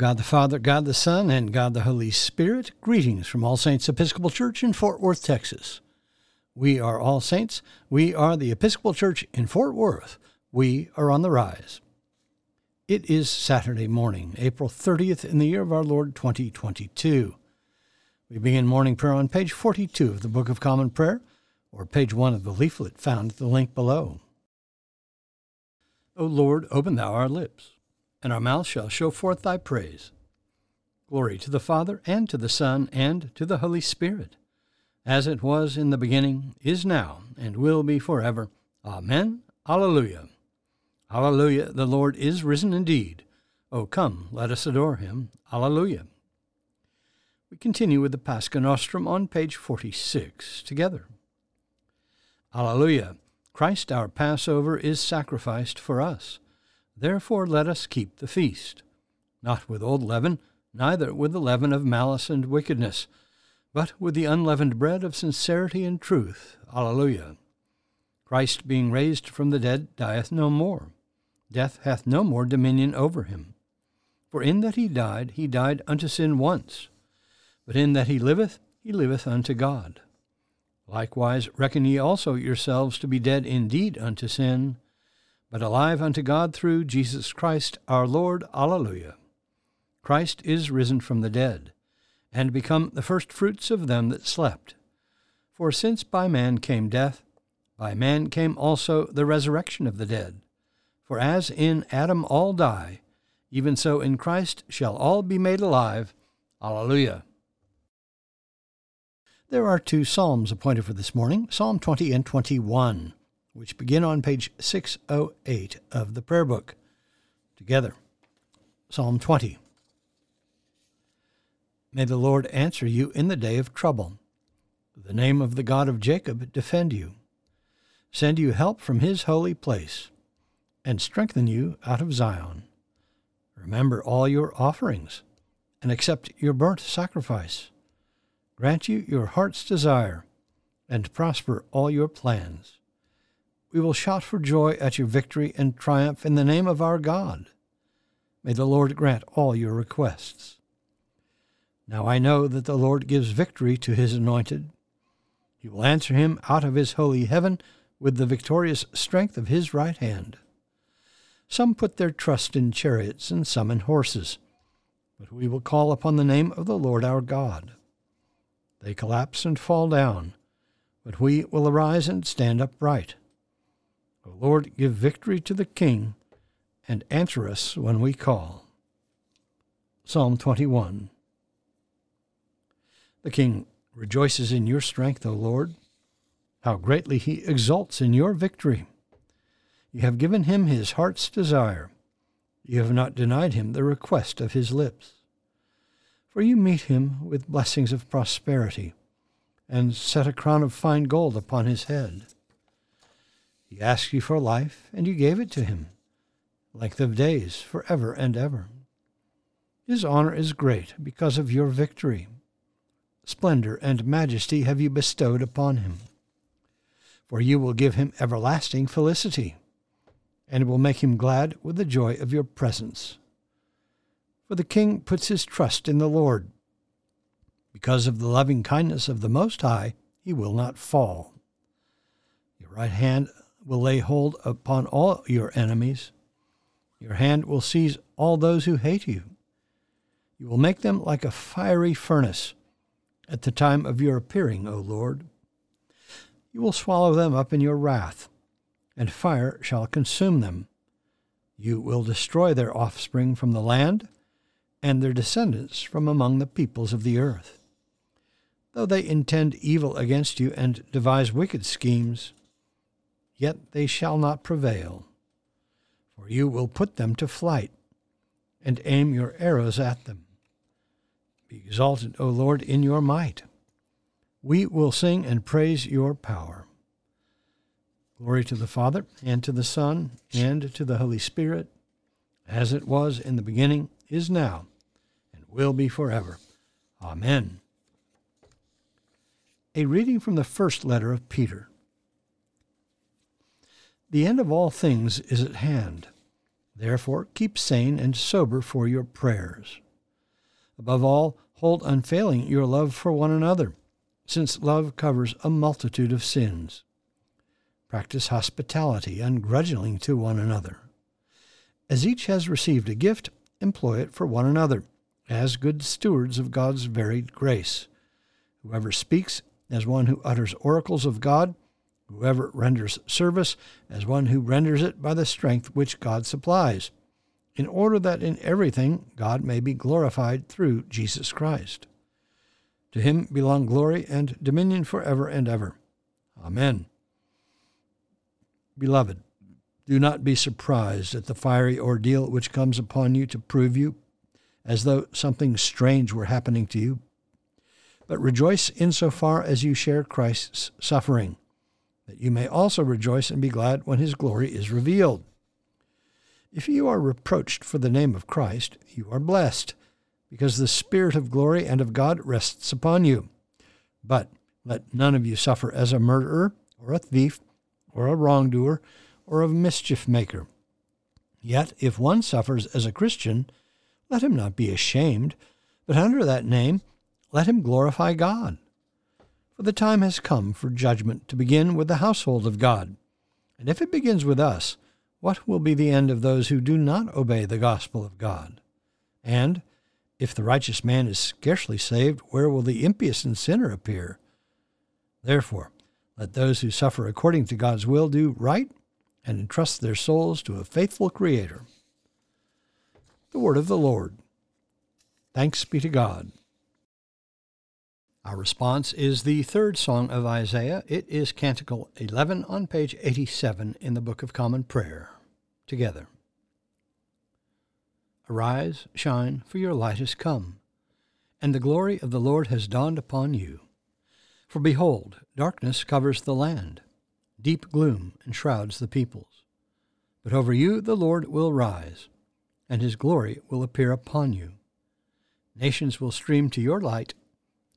God the Father, God the Son, and God the Holy Spirit, greetings from All Saints Episcopal Church in Fort Worth, Texas. We are All Saints. We are the Episcopal Church in Fort Worth. We are on the rise. It is Saturday morning, April 30th, in the year of our Lord 2022. We begin morning prayer on page 42 of the Book of Common Prayer, or page 1 of the leaflet found at the link below. O Lord, open thou our lips and our mouth shall show forth thy praise. Glory to the Father, and to the Son, and to the Holy Spirit, as it was in the beginning, is now, and will be forever. Amen. Alleluia. Alleluia. The Lord is risen indeed. O come, let us adore him. Alleluia. We continue with the Pascha Nostrum on page 46 together. Alleluia. Christ our Passover is sacrificed for us. Therefore let us keep the feast, not with old leaven, neither with the leaven of malice and wickedness, but with the unleavened bread of sincerity and truth. Alleluia. Christ, being raised from the dead, dieth no more. Death hath no more dominion over him. For in that he died, he died unto sin once, but in that he liveth, he liveth unto God. Likewise reckon ye also yourselves to be dead indeed unto sin, but alive unto God through Jesus Christ our Lord. Alleluia. Christ is risen from the dead, and become the firstfruits of them that slept. For since by man came death, by man came also the resurrection of the dead. For as in Adam all die, even so in Christ shall all be made alive. Alleluia. There are two psalms appointed for this morning Psalm 20 and 21 which begin on page 608 of the prayer book. Together, Psalm 20. May the Lord answer you in the day of trouble. The name of the God of Jacob defend you. Send you help from his holy place, and strengthen you out of Zion. Remember all your offerings, and accept your burnt sacrifice. Grant you your heart's desire, and prosper all your plans we will shout for joy at your victory and triumph in the name of our God. May the Lord grant all your requests. Now I know that the Lord gives victory to his anointed. He will answer him out of his holy heaven with the victorious strength of his right hand. Some put their trust in chariots and some in horses, but we will call upon the name of the Lord our God. They collapse and fall down, but we will arise and stand upright. O Lord, give victory to the King and answer us when we call. Psalm 21 The King rejoices in your strength, O Lord. How greatly he exults in your victory. You have given him his heart's desire. You have not denied him the request of his lips. For you meet him with blessings of prosperity, and set a crown of fine gold upon his head. He asked you for life, and you gave it to him, length of days for ever and ever. His honor is great because of your victory. Splendor and majesty have you bestowed upon him. For you will give him everlasting felicity, and will make him glad with the joy of your presence. For the king puts his trust in the Lord. Because of the loving kindness of the Most High, he will not fall. Your right hand will lay hold upon all your enemies. Your hand will seize all those who hate you. You will make them like a fiery furnace at the time of your appearing, O Lord. You will swallow them up in your wrath, and fire shall consume them. You will destroy their offspring from the land, and their descendants from among the peoples of the earth. Though they intend evil against you and devise wicked schemes, yet they shall not prevail. For you will put them to flight, and aim your arrows at them. Be exalted, O Lord, in your might. We will sing and praise your power. Glory to the Father, and to the Son, and to the Holy Spirit, as it was in the beginning, is now, and will be forever. Amen. A reading from the first letter of Peter. The end of all things is at hand. Therefore, keep sane and sober for your prayers. Above all, hold unfailing your love for one another, since love covers a multitude of sins. Practice hospitality ungrudgingly to one another. As each has received a gift, employ it for one another, as good stewards of God's varied grace. Whoever speaks as one who utters oracles of God, whoever renders service as one who renders it by the strength which God supplies, in order that in everything God may be glorified through Jesus Christ. To him belong glory and dominion forever and ever. Amen. Beloved, do not be surprised at the fiery ordeal which comes upon you to prove you, as though something strange were happening to you. But rejoice insofar as you share Christ's suffering, that you may also rejoice and be glad when his glory is revealed. If you are reproached for the name of Christ, you are blessed, because the Spirit of glory and of God rests upon you. But let none of you suffer as a murderer, or a thief, or a wrongdoer, or a mischief maker. Yet if one suffers as a Christian, let him not be ashamed, but under that name let him glorify God. For the time has come for judgment to begin with the household of God. And if it begins with us, what will be the end of those who do not obey the gospel of God? And if the righteous man is scarcely saved, where will the impious and sinner appear? Therefore, let those who suffer according to God's will do right and entrust their souls to a faithful Creator. The Word of the Lord. Thanks be to God. Our response is the third song of Isaiah. It is Canticle 11 on page 87 in the Book of Common Prayer. Together. Arise, shine, for your light is come, and the glory of the Lord has dawned upon you. For behold, darkness covers the land, deep gloom enshrouds the peoples. But over you the Lord will rise, and his glory will appear upon you. Nations will stream to your light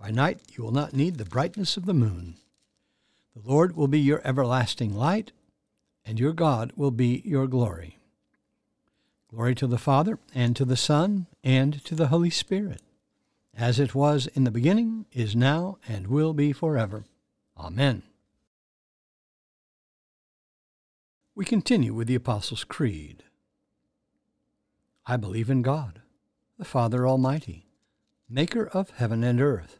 by night you will not need the brightness of the moon. The Lord will be your everlasting light, and your God will be your glory. Glory to the Father, and to the Son, and to the Holy Spirit, as it was in the beginning, is now, and will be forever. Amen. We continue with the Apostles' Creed. I believe in God, the Father Almighty, maker of heaven and earth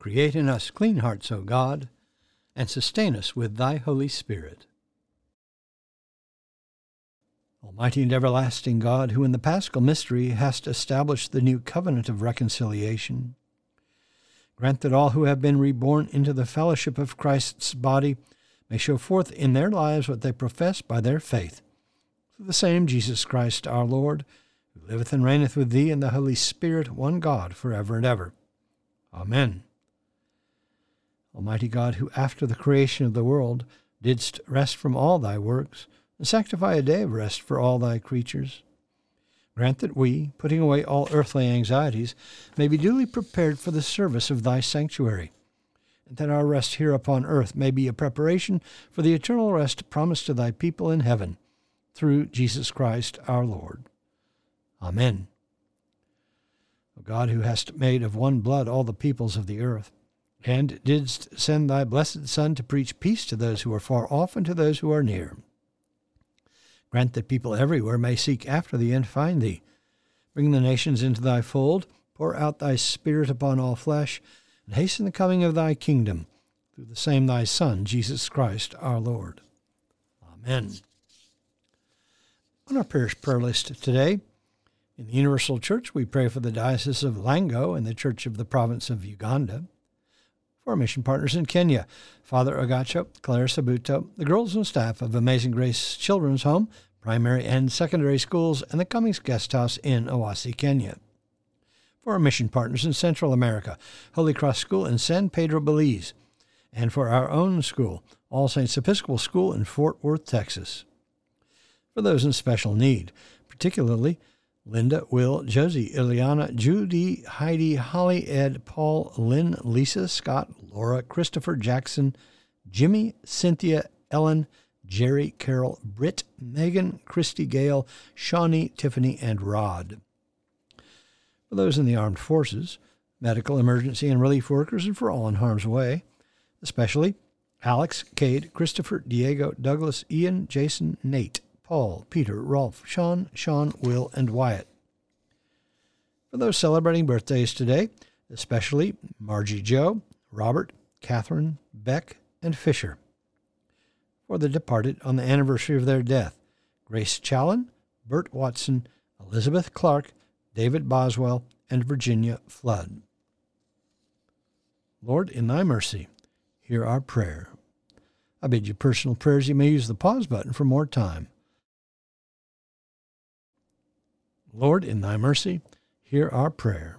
Create in us clean hearts, O God, and sustain us with thy Holy Spirit. Almighty and everlasting God, who in the paschal mystery hast established the new covenant of reconciliation, grant that all who have been reborn into the fellowship of Christ's body may show forth in their lives what they profess by their faith. Through the same Jesus Christ our Lord, who liveth and reigneth with thee in the Holy Spirit, one God, for ever and ever. Amen. Almighty God, who after the creation of the world didst rest from all thy works, and sanctify a day of rest for all thy creatures. Grant that we, putting away all earthly anxieties, may be duly prepared for the service of thy sanctuary, and that our rest here upon earth may be a preparation for the eternal rest promised to thy people in heaven, through Jesus Christ our Lord. Amen. O God, who hast made of one blood all the peoples of the earth, and didst send thy blessed Son to preach peace to those who are far off and to those who are near Grant that people everywhere may seek after thee and find thee. Bring the nations into thy fold, pour out thy Spirit upon all flesh, and hasten the coming of thy kingdom, through the same thy Son, Jesus Christ our Lord. Amen. On our parish prayer list today, in the Universal Church, we pray for the Diocese of Lango and the Church of the Province of Uganda our mission partners in Kenya, Father Agacho, Claire Sabuto, the girls and staff of Amazing Grace Children's Home, primary and secondary schools, and the Cummings Guest House in Owasi, Kenya. For our mission partners in Central America, Holy Cross School in San Pedro, Belize, and for our own school, All Saints Episcopal School in Fort Worth, Texas. For those in special need, particularly Linda, Will, Josie, Ileana, Judy, Heidi, Holly, Ed, Paul, Lynn, Lisa, Scott, Laura, Christopher, Jackson, Jimmy, Cynthia, Ellen, Jerry, Carol, Britt, Megan, Christy, Gale, Shawnee, Tiffany, and Rod. For those in the armed forces, medical, emergency, and relief workers, and for all in harm's way, especially Alex, Cade, Christopher, Diego, Douglas, Ian, Jason, Nate, Paul, Peter, Rolf, Sean, Sean, Will, and Wyatt. For those celebrating birthdays today, especially Margie Joe, Robert, Catherine, Beck, and Fisher. For the departed on the anniversary of their death, Grace Challen, Bert Watson, Elizabeth Clark, David Boswell, and Virginia Flood. Lord, in thy mercy, hear our prayer. I bid you personal prayers. You may use the pause button for more time. Lord, in thy mercy, hear our prayer.